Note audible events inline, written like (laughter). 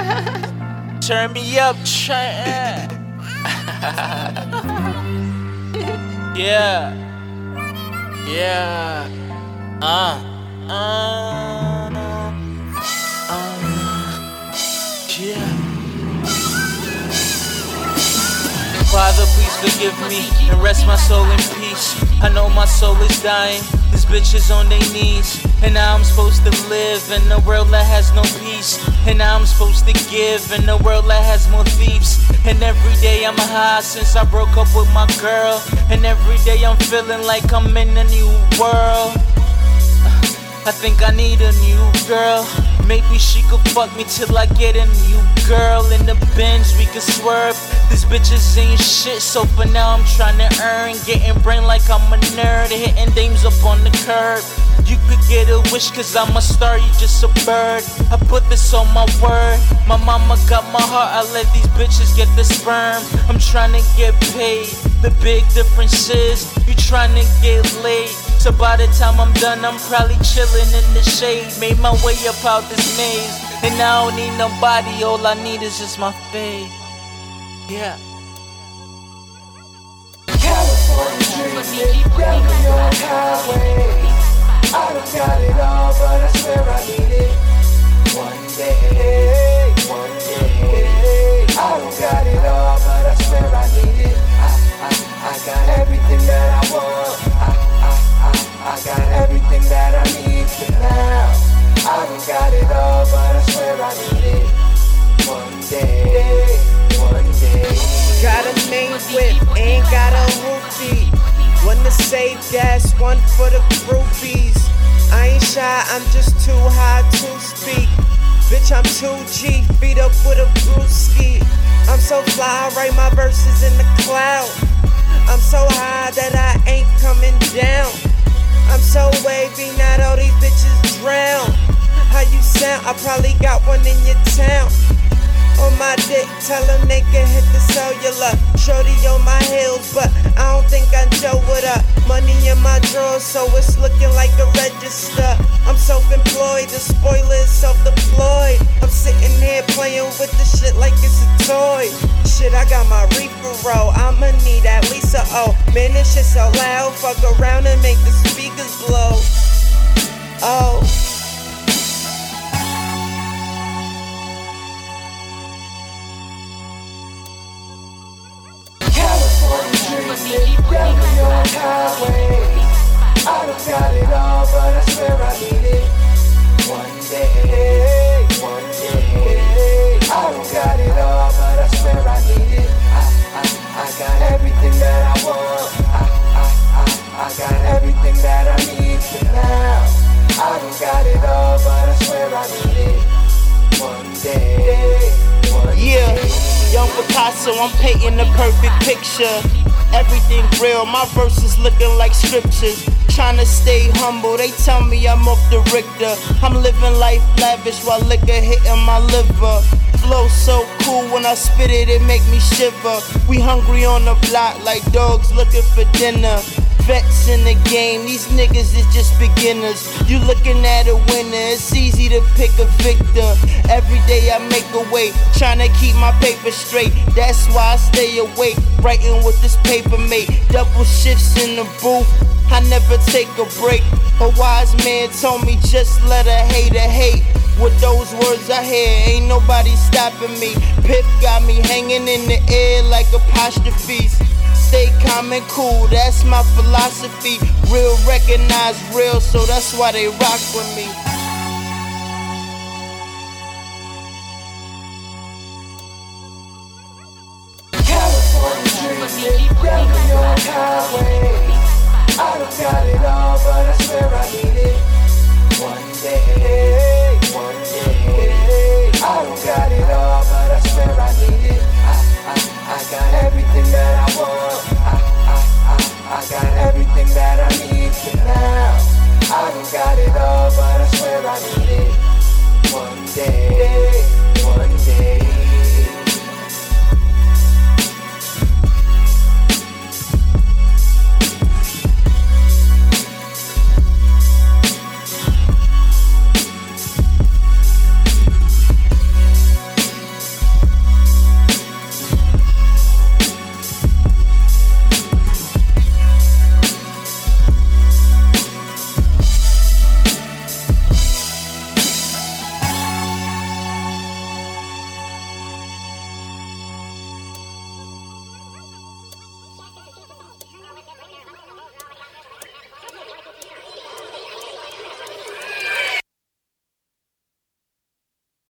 (laughs) Turn me up, Trent. (laughs) yeah. Yeah. Uh. Uh. Uh. Yeah. Father, please forgive me and rest my soul in peace. I know my soul is dying. This bitch is on their knees. And now I'm supposed to live in a world that has no peace. And now I'm supposed to give in a world that has more thieves. And every day I'm high since I broke up with my girl. And every day I'm feeling like I'm in a new world. I think I need a new girl. Maybe she could fuck me till I get a new girl in the Benz. We could swerve. These bitches ain't shit, so for now I'm trying to earn. Getting brain like I'm a nerd, hitting dames up on the curb. You could get a wish, cause I'm a star, you just a bird. I put this on my word. My mama got my heart, I let these bitches get the sperm. I'm trying to get paid. The big difference is, you trying to get laid. So by the time I'm done, I'm probably chilling in the shade. Made my way up out this maze. And I don't need nobody, all I need is just my faith. Yeah. California got me on highway. I don't got it all, but I swear I need it. One day, One to save gas, one for the groupies. I ain't shy, I'm just too high to speak. Bitch, I'm 2G, feet up with a brewski. I'm so fly, I write my verses in the cloud. I'm so high that I ain't coming down. I'm so wavy, not all these bitches drown. How you sound? I probably got one in your town. On my dick, tell they can hit the cellular. Shorty on my heels, but I don't think I Joe with her. Money in my drawers, so it's looking like a register. I'm self employed, the spoiler is self deployed. I'm sitting here playing with the shit like it's a toy. Shit, I got my reefer roll. I'ma need at least a O. Man, this shit so loud. Fuck around and make the speakers blow. Oh. California dreaming, got me on highway. I don't got it all, but I swear I need it. One day, one day. I don't got it all, but I swear I need it. I, I, I got everything that I want. I, I, I, I got everything that I need for now. I don't got it all, but I swear I need it. One day, one Yeah, day. young Picasso, I'm painting the perfect picture. Everything real, my verses looking like scriptures. Trying to stay humble, they tell me I'm off the Richter. I'm living life lavish while liquor hitting my liver. Flow so cool when I spit it, it make me shiver. We hungry on the block like dogs looking for dinner. Vets in the game, these niggas is just beginners. You looking at a winner, it's easy to pick a victor. Every day I make a way, trying to keep my paper straight. That's why I stay awake, writing with this paper mate. Double shifts in the booth, I never take a break. A wise man told me just let a hater hate. With those words I hear, ain't nobody stopping me. Pip got me hanging in the air like apostrophes. Stay calm and cool, that's my philosophy. Real recognize real, so that's why they rock with me. California on highway. I don't got it all, but I swear I need it. One day, got everything that I need for now. I don't got it all, but I swear I need it. One day, one day.